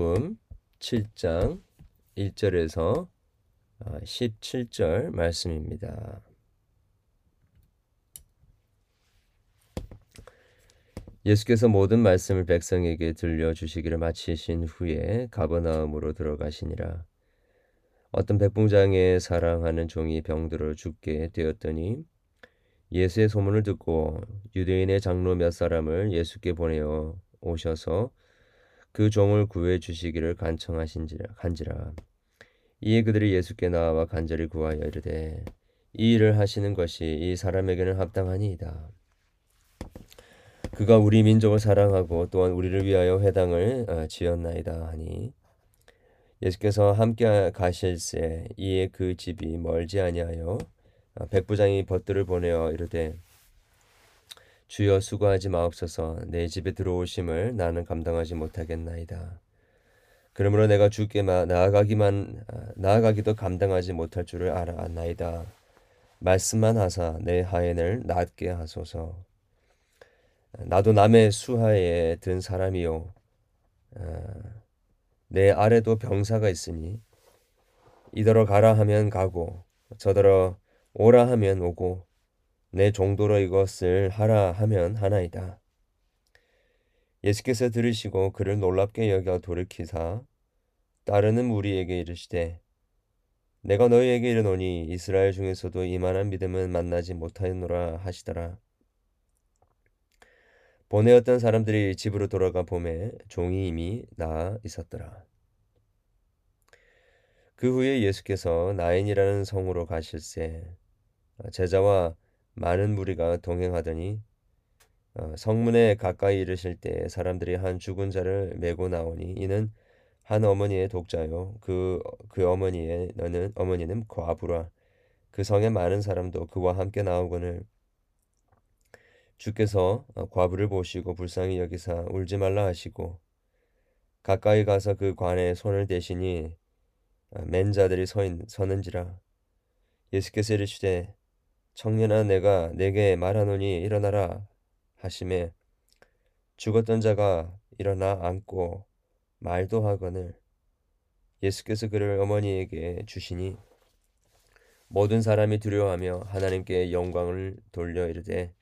누가복음 7장 1절에서 17절 말씀입니다. 예수께서 모든 말씀을 백성에게 들려주시기를 마치신 후에 가버나움으로 들어가시니라. 어떤 백봉장에 사랑하는 종이 병들어 죽게 되었더니 예수의 소문을 듣고 유대인의 장로 몇 사람을 예수께 보내어 오셔서 그 종을 구해 주시기를 간청하신지라 간지라 이에 그들이 예수께 나와 간절히 구하여 이르되 이 일을 하시는 것이 이 사람에게는 합당하니이다. 그가 우리 민족을 사랑하고 또한 우리를 위하여 회당을 어, 지었나이다 하니 예수께서 함께 가실새 이에 그 집이 멀지 아니하여 어, 백부장이 벗들을 보내어 이르되 주여 수고하지 마옵소서 내 집에 들어오심을 나는 감당하지 못하겠나이다. 그러므로 내가 주께 나아가기만 아, 나아가기도 감당하지 못할 줄을 알아나이다. 말씀만 하사 내 하인을 낫게 하소서. 나도 남의 수하에 든 사람이요. 아, 내 아래도 병사가 있으니 이더러 가라 하면 가고 저더러 오라 하면 오고 내 정도로 이것을 하라 하면 하나이다. 예수께서 들으시고 그를 놀랍게 여겨 돌이키사 따르는 무리에게 이르시되 내가 너희에게 이르노니 이스라엘 중에서도 이만한 믿음은 만나지 못하였노라 하시더라. 보내었던 사람들이 집으로 돌아가 보매 종이 이미 나아 있었더라. 그 후에 예수께서 나인이라는 성으로 가실새 제자와 많은 무리가 동행하더니 어, 성문에 가까이 이르실 때 사람들이 한 죽은 자를 메고 나오니 이는 한 어머니의 독자요. 그그 그 어머니의 너는 어머니는 과부라. 그 성에 많은 사람도 그와 함께 나오거늘 주께서 어, 과부를 보시고 불쌍히 여기사 울지 말라 하시고 가까이 가서 그 관에 손을 대시니 어, 맨 자들이 서 있, 서는지라. 예수께서 이르시되 청년아 내가 내게 말하노니 일어나라 하심에 죽었던 자가 일어나 앉고 말도 하거늘 예수께서 그를 어머니에게 주시니 모든 사람이 두려워하며 하나님께 영광을 돌려 이르되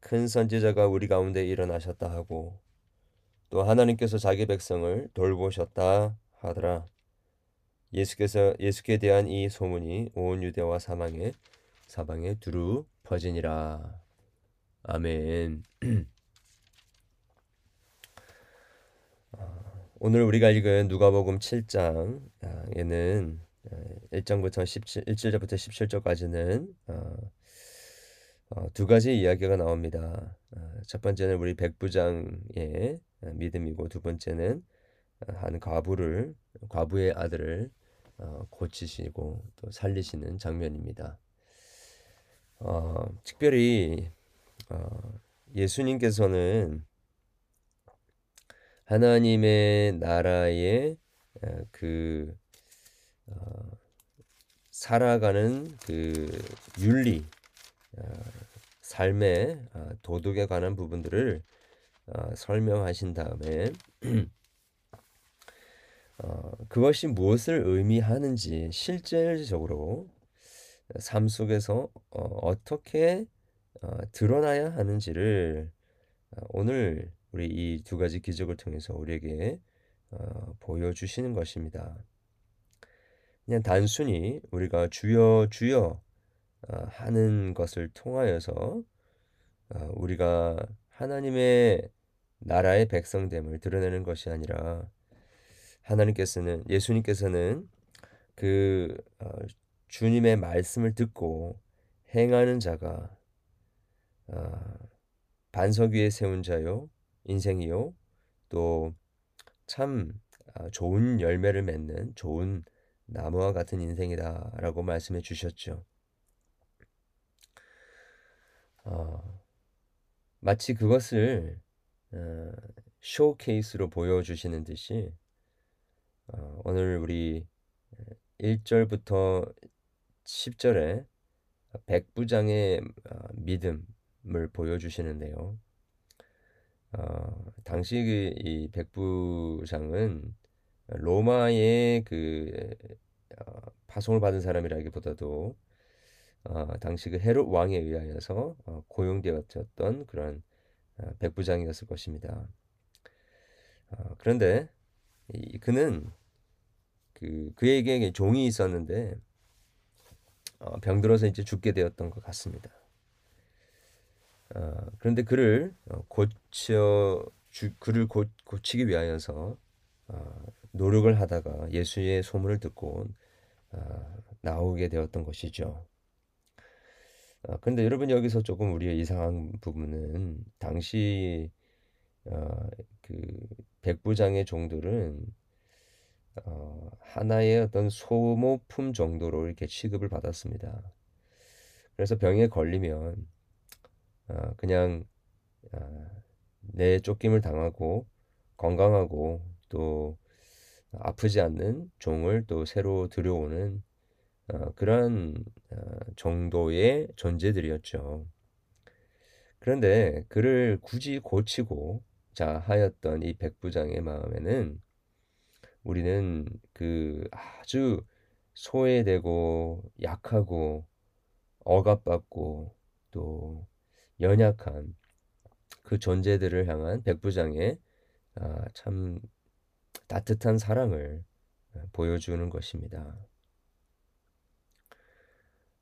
큰 선지자가 우리 가운데 일어나셨다 하고 또 하나님께서 자기 백성을 돌보셨다 하더라. 예수께서 예수께 대한 이 소문이 온 유대와 사망에 사방에 두루 퍼지니라. 아멘. 어, 오늘 우리가 읽은 누가복음 7장에는 1장부터 17, 1절부터 17절까지는 두 가지 이야기가 나옵니다. 어, 첫 번째는 우리 백부장의 믿음이고 두 번째는 한 과부를 과부의 아들을 어, 고치시고 또 살리시는 장면입니다. 어, 특별히 어, 예수님께서는 하나님의 나라의 어, 그 어, 살아가는 그 윤리, 어, 삶의 어, 도덕에 관한 부분들을 어, 설명하신 다음에 어, 그것이 무엇을 의미하는지 실질적으로 삶 속에서 어, 떻게 어, 드러나야 하는지를 어, 오늘 우리 이 두 가지 기적을 통해서 우리에게 어, 보여주시는 것입니다. 그냥 단순히 우리가 주여 주여 어, 하는 것을 통하여서 어, 우리가 하나님의 나라의 백성됨을 드러내는 것이 아니라 하나님께서는 예수님께서는 그 어, 주님의 말씀을 듣고 행하는 자가 어, 반석 위에 세운 자요 인생이요 또참 아, 좋은 열매를 맺는 좋은 나무와 같은 인생이다라고 말씀해 주셨죠. 어, 마치 그것을 어, 쇼케이스로 보여주시는 듯이 어, 오늘 우리 1절부터 10절에 백부장의 어, 믿음을 보여주시는데요. 어, 당시 그이 백부장은 로마의 그 어, 파송을 받은 사람이라기보다도 어, 당시 그 헤롯 왕에 의하여서 어, 고용되었던 그런 어, 백부장이었을 것입니다. 어, 그런데 이, 그는 그 그에게 종이 있었는데 어, 병들어서 이제 죽게 되었던 것 같습니다. 어, 그런데 그를 어, 고쳐 주, 그를 고, 고치기 위하여서 어, 노력을 하다가 예수의 소문을 듣고 어, 나오게 되었던 것이죠. 어, 근데 여러분 여기서 조금 우리의 이상한 부분은 당시 어, 그 백부장의 종들은 어, 하나의 어떤 소모품 정도로 이렇게 취급을 받았습니다. 그래서 병에 걸리면 어, 그냥 어, 내 쫓김을 당하고 건강하고 또 아프지 않는 종을 또 새로 들여오는 어, 그런 어, 정도의 존재들이었죠. 그런데 그를 굳이 고치고 자 하였던 이 백부장의 마음에는 우리는 그 아주 소외되고 약하고 억압받고 또 연약한 그 존재들을 향한 백부장의 아, 참 따뜻한 사랑을 보여주는 것입니다.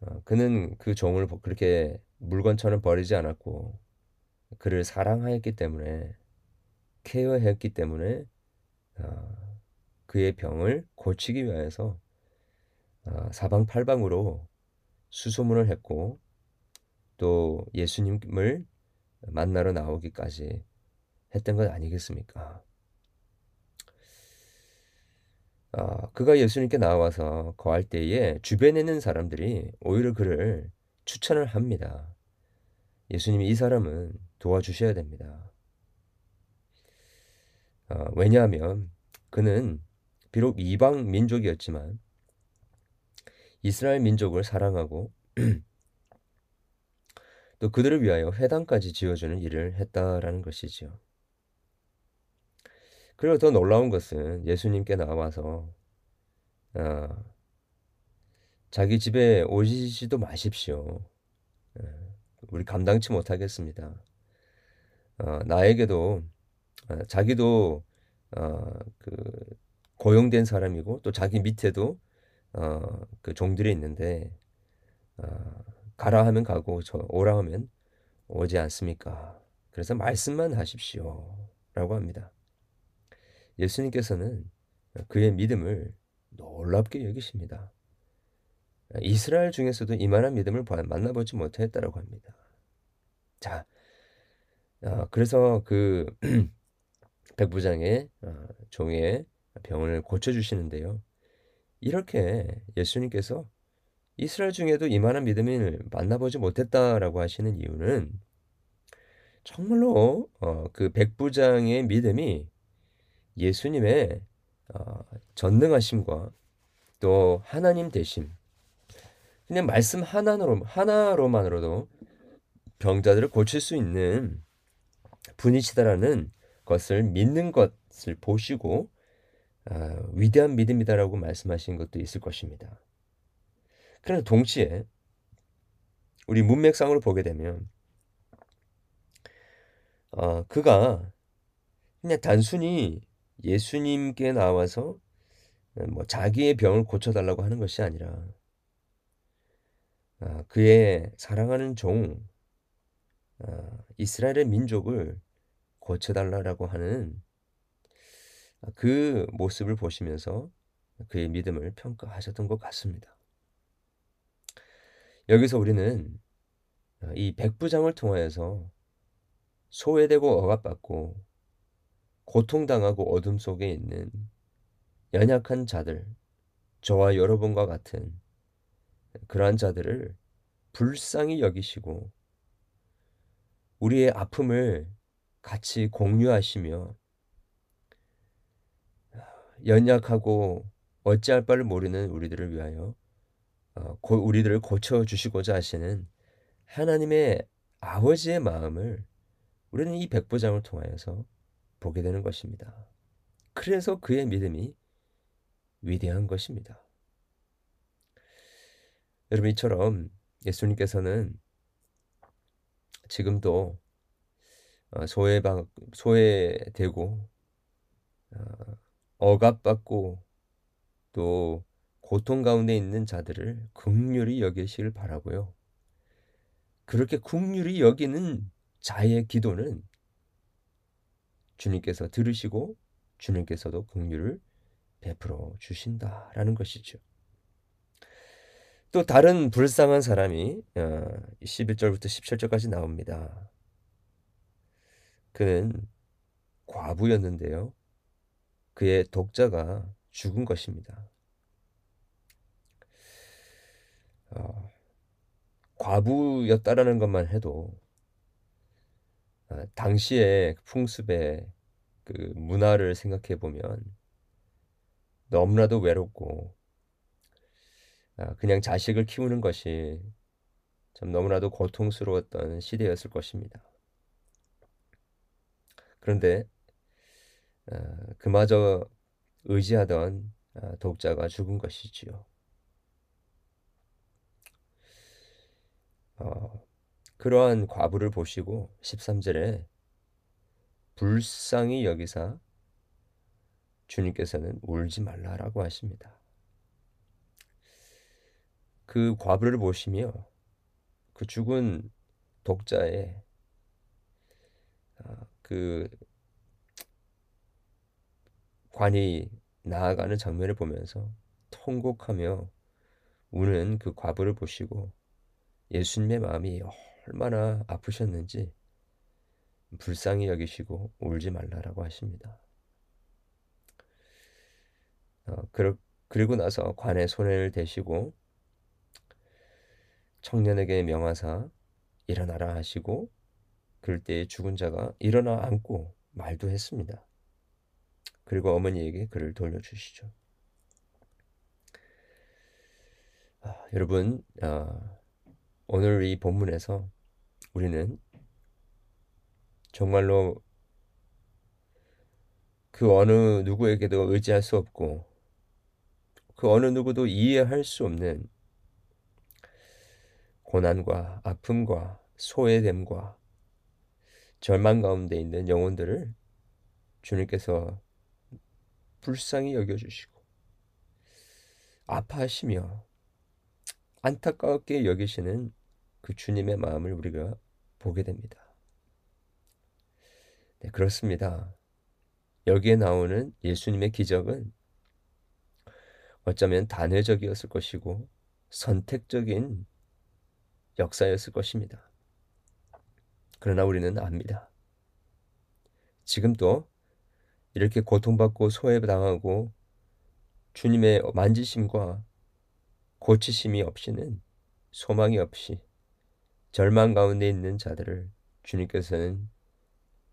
어, 그는 그 종을 그렇게 물건처럼 버리지 않았고 그를 사랑하였기 때문에 케어했기 때문에 어, 그의 병을 고치기 위해서 어, 사방팔방으로 수소문을 했고 또 예수님을 만나러 나오기까지 했던 것 아니겠습니까? 어, 그가 예수님께 나와서 거할 때에 주변에 있는 사람들이 오히려 그를 추천을 합니다. 예수님이 이 사람은 도와주셔야 됩니다. 어, 왜냐하면 그는 비록 이방 민족이었지만 이스라엘 민족을 사랑하고 또 그들을 위하여 회당까지 지어주는 일을 했다라는 것이지요. 그리고 더 놀라운 것은 예수님께 나와서 어, 자기 집에 오시지도 마십시오. 어, 우리 감당치 못하겠습니다. 어, 나에게도 어, 자기도 어, 그 고용된 사람이고 또 자기 밑에도 어, 그 종들이 있는데 어, 가라 하면 가고 저 오라 하면 오지 않습니까? 그래서 말씀만 하십시오라고 합니다. 예수님께서는 그의 믿음을 놀랍게 여기십니다. 이스라엘 중에서도 이만한 믿음을 만나보지 못했다라고 합니다. 자, 어, 그래서 그 백부장의 어, 종의 병을 고쳐주시는데요. 이렇게 예수님께서 이스라엘 중에도 이만한 믿음을 만나보지 못했다라고 하시는 이유는 정말로 어, 그 백부장의 믿음이 예수님의 어, 전능하심과 또 하나님 되심 그냥 말씀 하나로 하나로만으로도 병자들을 고칠 수 있는 분이시다라는 것을 믿는 것을 보시고 어, 위대한 믿음이다라고 말씀하신 것도 있을 것입니다. 그러나 동시에 우리 문맥상으로 보게 되면 어, 그가 그냥 단순히 예수님께 나와서 뭐 자기의 병을 고쳐달라고 하는 것이 아니라 아, 그의 사랑하는 종 아, 이스라엘의 민족을 고쳐달라고 하는 그 모습을 보시면서 그의 믿음을 평가하셨던 것 같습니다. 여기서 우리는 이 백부장을 통하여서 소외되고 억압받고 고통당하고 어둠 속에 있는 연약한 자들, 저와 여러분과 같은 그러한 자들을 불쌍히 여기시고 우리의 아픔을 같이 공유하시며 연약하고 어찌할 바를 모르는 우리들을 위하여 어, 우리들을 고쳐 주시고자 하시는 하나님의 아버지의 마음을 우리는 이 백부장을 통하여서 보게 되는 것입니다. 그래서 그의 믿음이 위대한 것입니다. 여러분 이처럼 예수님께서는 지금도 어, 소외방 소외되고 어, 억압받고 또 고통 가운데 있는 자들을 극률히 여기시길 바라고요. 그렇게 극률히 여기는 자의 기도는 주님께서 들으시고 주님께서도 긍휼을 베풀어 주신다라는 것이죠. 또 다른 불쌍한 사람이 11절부터 어, 17절까지 나옵니다. 그는 과부였는데요. 그의 독자가 죽은 것입니다. 어, 과부였다라는 것만 해도 어, 당시의 풍습의 그 문화를 생각해 보면 너무나도 외롭고 아, 그냥 자식을 키우는 것이 참 너무나도 고통스러웠던 시대였을 것입니다. 그런데 아, 그마저 의지하던 아, 독자가 죽은 것이지요. 어, 그러한 과부를 보시고 13절에 불쌍히 여기사 주님께서는 울지 말라라고 하십니다. 그 과부를 보시며 그 죽은 독자의 아, 그 관이 나아가는 장면을 보면서 통곡하며 우는 그 과부를 보시고 예수님의 마음이 얼마나 아프셨는지 불쌍히 여기시고 울지 말라라고 하십니다. 어, 그리고 나서 관에 손을 대시고 청년에게 명하사 일어나라 하시고 그럴 때 죽은 자가 일어나 앉고 말도 했습니다. 그리고 어머니에게 그를 돌려주시죠. 아, 여러분 아, 오늘 이 본문에서 우리는 정말로 그 어느 누구에게도 의지할 수 없고 그 어느 누구도 이해할 수 없는 고난과 아픔과 소외됨과 절망 가운데 있는 영혼들을 주님께서 불쌍히 여겨주시고 아파하시며 안타깝게 여기시는 그 주님의 마음을 우리가 보게 됩니다. 네, 그렇습니다. 여기에 나오는 예수님의 기적은 어쩌면 단회적이었을 것이고 선택적인 역사였을 것입니다. 그러나 우리는 압니다. 지금도 이렇게 고통받고 소외당하고 주님의 만지심과 고치심이 없이는 소망이 없이 절망 가운데 있는 자들을 주님께서는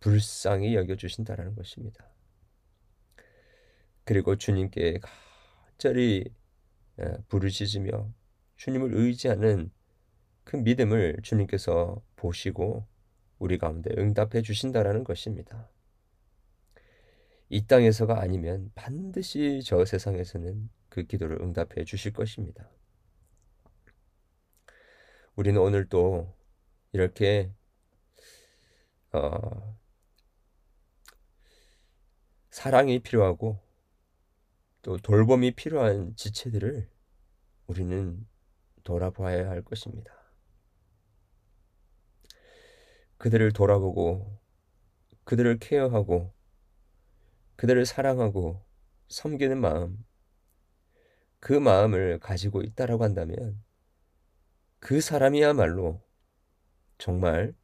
불쌍히 여겨주신다라는 것입니다. 그리고 주님께 간절히 부르짖으며 주님을 의지하는 그 믿음을 주님께서 보시고 우리 가운데 응답해 주신다라는 것입니다. 이 땅에서가 아니면 반드시 저 세상에서는 그 기도를 응답해 주실 것입니다. 우리는 오늘 또 이렇게 어, 사랑이 필요하고 또 돌봄이 필요한 지체들을 우리는 돌아봐야 할 것입니다. 그들을 돌아보고 그들을 케어하고 그들을 사랑하고 섬기는 마음 그 마음을 가지고 있다라고 한다면 그 사람이야말로 정말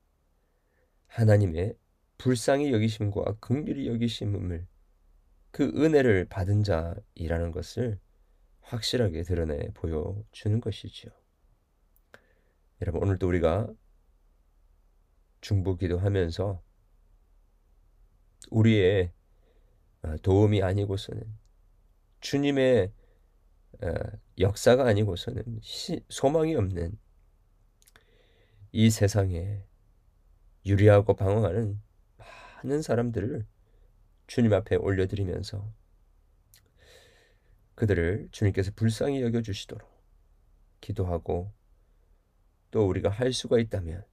하나님의 불쌍히 여기심과 긍휼히 여기심을 그 은혜를 받은 자이라는 것을 확실하게 드러내 보여주는 것이지요. 여러분 오늘도 우리가 중보 기도 하면서 우리의 어, 도움이 아니고서는 주님의 어, 역사가 아니고서는 소망이 없는 이 세상에 유리하고 방황하는 많은 사람들을 주님 앞에 올려드리면서 그들을 주님께서 불쌍히 여겨 주시도록 기도하고 또 우리가 할 수가 있다면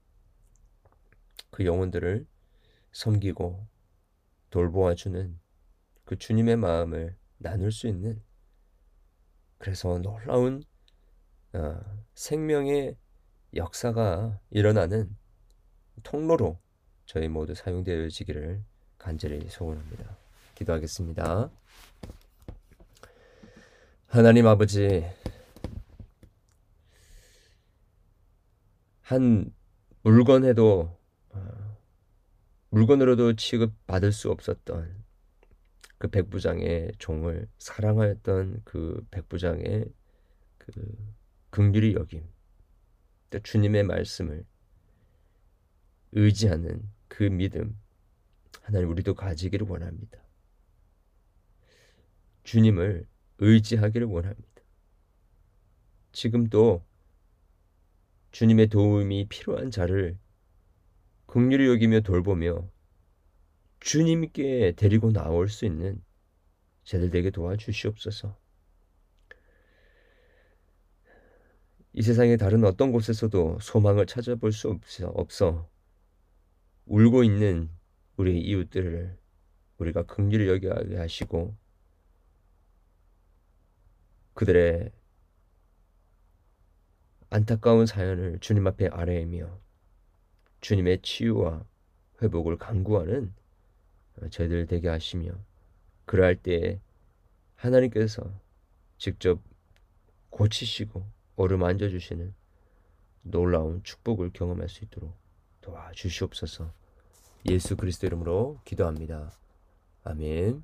그 영혼들을 섬기고 돌보아 주는 그 주님의 마음을 나눌 수 있는 그래서 놀라운 어, 생명의 역사가 일어나는 통로로 저희 모두 사용되어지기를 간절히 소원합니다. 기도하겠습니다. 하나님 아버지, 한 물건에도 어, 물건으로도 취급받을 수 없었던 그 백부장의 종을 사랑하였던 그 백부장의 그 긍휼히 여김, 또 주님의 말씀을 의지하는 그 믿음, 하나님 우리도 가지기를 원합니다. 주님을 의지하기를 원합니다. 지금도 주님의 도움이 필요한 자를 긍휼히 여기며 돌보며 주님께 데리고 나올 수 있는 제들에게 도와주시옵소서. 이 세상의 다른 어떤 곳에서도 소망을 찾아볼 수 없어, 없어 울고 있는 우리 이웃들을 우리가 긍휼히 여기게 하시고 그들의 안타까운 사연을 주님 앞에 아뢰며 주님의 치유와 회복을 강구하는 저희들 되게 하시며 그러할 때에 하나님께서 직접 고치시고 어루만져 주시는 놀라운 축복을 경험할 수 있도록 도와주시옵소서. 예수 그리스도 이름으로 기도합니다. 아멘.